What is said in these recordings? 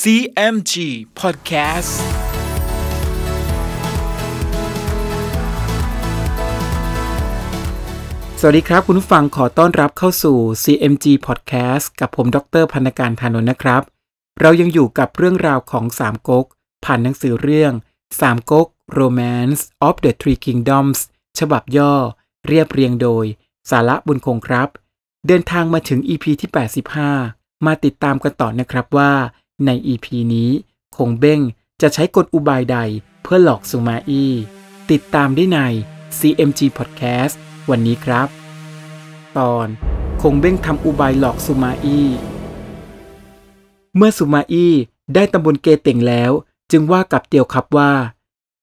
CMG Podcast สวัสดีครับ คุณผู้ฟังขอต้อนรับเข้าสู่ CMG Podcast กับผมดรพันการธานนท์นะครับ เรายังอยู่กับเรื่องราวของสามก๊กผ่านหนังสือเรื่องสามก๊ก Romance of the Three Kingdoms ฉบับย่อ เรียบเรียงโดย สาระบุญคงครับ เดินทางมาถึง EP ที่ 85 มาติดตามกันต่อนะครับว่า ใน EP นี้ คงเบ้งจะใช้กลอุบายใดเพื่อหลอกซูมาอี้ติดตามได้ใน CMG Podcast วันนี้ครับ ตอนคงเบ้งทำอุบายหลอกซูมาอี้เมื่อซูมาอี้ได้ตำบลเกเต่งแล้ว จึงว่ากับเตียวครับว่า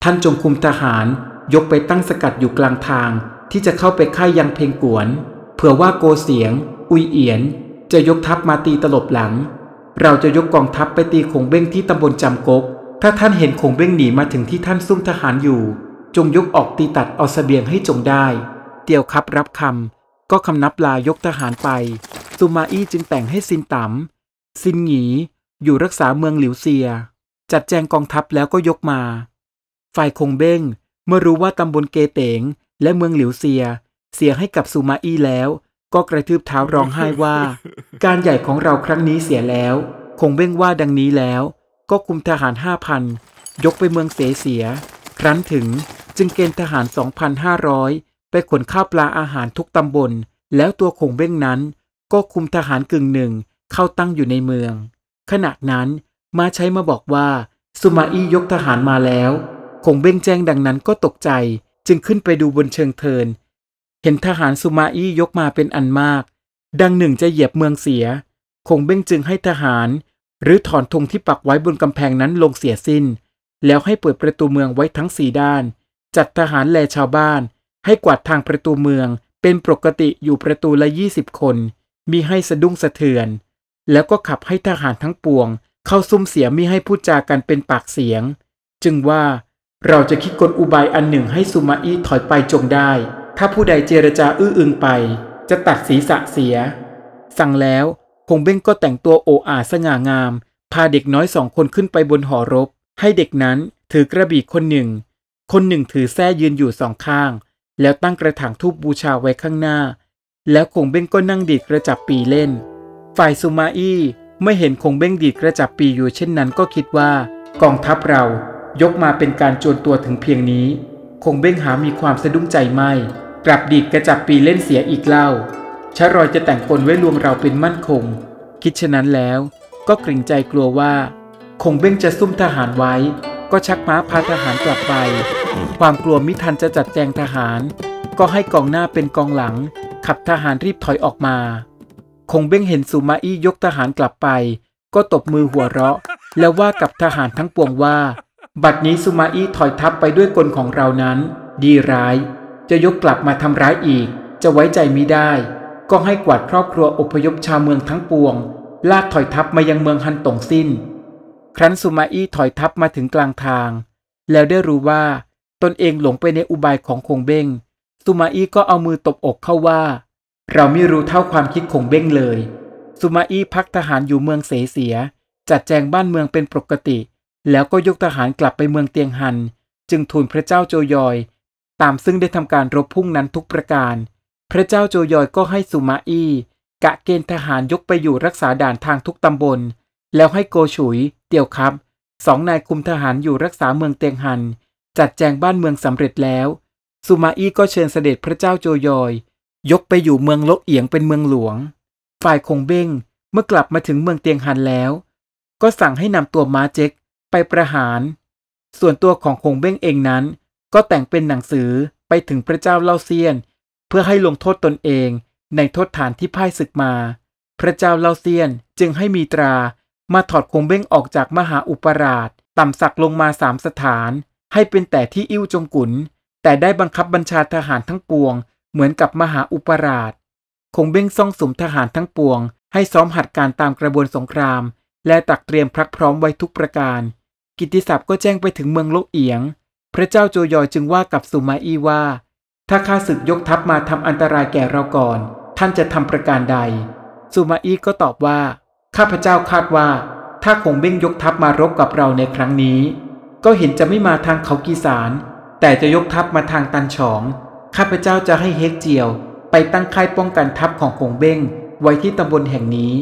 ท่านจงคุมทหารยกไปตั้งสกัดอยู่กลางทาง ที่จะเข้าไปค่ายยังเพลงกวน เผื่อว่าโกเสียง อุยเอียน จะยกทัพมาตีตลบหลัง เราจะยกกองทัพไปตีคงเบ้งที่ตำบลจำกก ถ้าท่านเห็นคงเบ้งหนีมาถึงที่ท่านซุ่มทหารอยู่ จงยกออกตีตัดเอาเสบียงให้จงได้ เตียวครับรับคำก็คำนับลายกทหารไปซูมาอี้จึงแต่งให้ซินต๋ำซินหงีอยู่รักษาเมืองหลิวเซีย จัดแจงกองทัพแล้วก็ยกมา ฝ่ายคงเบ้งเมื่อรู้ว่าตำบลเกเตงและเมืองหลิวเซีย เสียให้กับซูมาอี้แล้ว ก็กระทืบเท้าร้องไห้ว่า การใหญ่ของเราครั้งนี้เสียแล้ว คงเบ้งว่าดังนี้แล้ว ก็คุมทหารห้าพันยกไปเมืองเสเสีย ครั้นถึงจึงเกณฑ์ทหาร 2,500 ไปขนข้าวปลาอาหารทุกตำบล แล้วตัวคงเบ้งนั้น ก็คุมทหารกึ่งหนึ่งเข้าตั้งอยู่ในเมือง ขณะนั้นมาใช้มาบอกว่าสุมาอี้ยกทหารมาแล้ว คงเบ้งแจ้งดังนั้นก็ตกใจ จึงขึ้นไปดูบนเชิงเทิน เห็นทหารสุมาอี้ยกมาเป็นอันมาก ดังหนึ่งจะเหยียบเมืองเสีย คงเบ้งจึงให้ทหาร หรือถอนธงที่ปักไว้บนกำแพงนั้นลงเสียสิ้น แล้วให้เปิดประตูเมืองไว้ทั้งสี่ด้าน จัดทหารแลชาวบ้าน ให้กวาดทางประตูเมือง เป็นปกติอยู่ประตูละยี่สิบคน มีให้สะดุ้งสะเทือน แล้วก็ขับให้ทหารทั้งปวง เข้าซุ่มเสียมิให้พูดจากันเป็นปากเสียง จึงว่าเราจะคิดกลอุบายอันหนึ่งให้สุมาอี้ถอยไปจงได้ ถ้าผู้ใดเจรจาอื้ออึงไป จะตัดศีรษะเสีย สั่งแล้วคงเบ้งก็แต่งตัวโออาสง่างาม พาเด็กน้อยสองคนขึ้นไปบนหอรบ ให้เด็กนั้นถือกระบี่คนหนึ่ง คนหนึ่งถือแส้ยืนอยู่สองข้าง แล้วตั้งกระถางทูบบูชาไว้ข้างหน้า แล้วคงเบ้งก็นั่งดีดกระจับปีเล่น ฝ่ายสุมาอี้ไม่เห็นคงเบ้งดีดกระจับปีอยู่เช่นนั้นก็คิดว่ากองทัพเรายกมาเป็นการโจรตัวถึงเพียงนี้ คงเบ้งหามีความสะดุ้งใจไม่ กลับดีดกระจับปีเล่นเสียอีกเล่าชะรอยจะแต่งคนไว้ลวงเราเป็นมั่นคง คิดฉะนั้นแล้วก็เกรงใจกลัวว่า คงเบ้งจะซุ่มทหารไว้ ก็ชักม้าพาทหารกลับไป ความกลัวมิทันจะจัดแจงทหาร ก็ให้กองหน้าเป็นกองหลัง ขับทหารรีบถอยออกมา คงเบ้งเห็นสุมาอี้ยกทหารกลับไป ก็ตบมือหัวเราะ แล้วว่ากับทหารทั้งปวงว่า บัดนี้สุมาอี้ถอยทัพไปด้วยกลของเรานั้น ดีร้าย จะยกกลับมาทำร้ายอีก จะไว้ใจมิได้ ก็ให้กวาดครอบครัวอพยพชาวเมืองทั้งปวง ลากถอยทัพมายังเมืองฮันตงสิ้น ครั้นสุมาอี้ถอยทัพมาถึงกลางทาง แล้วได้รู้ว่า ตนเองหลงไปในอุบายของคงเบ้งสุมาอี้ก็เอามือตบอกเข้าว่า เราไม่รู้เท่าความคิดคงเบ้งเลยสุมาอี้พักทหารอยู่เมืองเสเสีย จัดแจงบ้านเมืองเป็นปกติ แล้วก็ยกทหารกลับไปเมืองเตียงฮัน จึงทูลพระเจ้าโจยอย ตามซึ่งได้ทำการรบพุ่งนั้นทุกประการ พระเจ้าโจยอยก็ให้สุมาอี้ กะเกณฑ์ทหารยกไปอยู่รักษาด่านทางทุกตำบล แล้วให้โกฉุย เตียวครับสองนายคุมทหารอยู่รักษาเมืองเตียงฮัน จัดแจงบ้านเมืองสำเร็จแล้ว สุมาอี้ก็เชิญเสด็จพระเจ้าโจยอย ยกไปอยู่เมืองลกเอียงเป็นเมืองหลวง ฝ่ายคงเบ้งเมื่อกลับมาถึงเมืองเตียงฮันแล้ว ก็สั่งให้นำตัวม้าเจ็กไปประหาร ส่วนตัวของคงเบ้งเองนั้น ก็แต่งเป็นหนังสือไปถึงพระเจ้าเล่าเซียน เพื่อให้ลงโทษตนเองในโทษฐานที่พ่ายศึกมา พระเจ้าเล่าเซียนจึงให้มีตรามาถอดคงเบ้งออกจากมหาอุปราช ต่ำสักลงมาสามสถาน ให้เป็นแต่ที่อิ่วจงกุนแต่ได้บังคับบัญชาทหารทั้งปวง เหมือนกับมหาอุปราช คงเบ้งซ่องสุมทหารทั้งปวง ให้ซ้อมหัดการตามกระบวนสงคราม และตักเตรียมพรักพร้อมไว้ทุกประการ กิตติศัพท์ก็แจ้งไปถึงเมืองโลกเอียง พระเจ้าโจยอยจึงว่ากับสุมาอี้ว่า ถ้าข้าศึกยกทัพมาทำอันตรายแก่เราก่อน ท่านจะทำประการใดสุมาอี้ก็ตอบว่า ข้าพเจ้าคาดว่า ถ้าคงเบ้งยกทัพมารบกับเราในครั้งนี้ ก็เห็นจะไม่มาทางเขากีสารแต่จะยกทัพมาทางตันฉอง ข้าพเจ้าจะให้เฮกเจียว ไปตั้งค่ายป้องกันทัพของคงเบ้งไว้ที่ตำบลแห่งนี้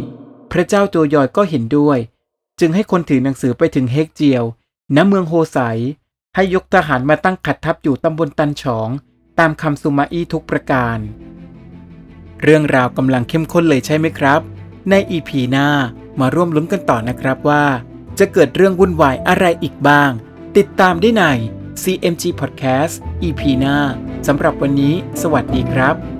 พระเจ้าโจยอยก็เห็นด้วย จึงให้คนถือหนังสือไปถึงเฮกเจียว ณเมืองโฮไส ให้ยกทหารมาตั้งขัดทัพอยู่ตำบลตันฉอง ตามคำสุมาอี้ทุกประการ เรื่องราวกำลังเข้มข้นเลยใช่ไหมครับ ในอีพีหน้ามาร่วมลุ้นกันต่อนะครับว่า จะเกิดเรื่องวุ่นวายอะไรอีกบ้าง ติดตามได้ใน CMG Podcast EP หน้าสำหรับวันนี้ สวัสดีครับ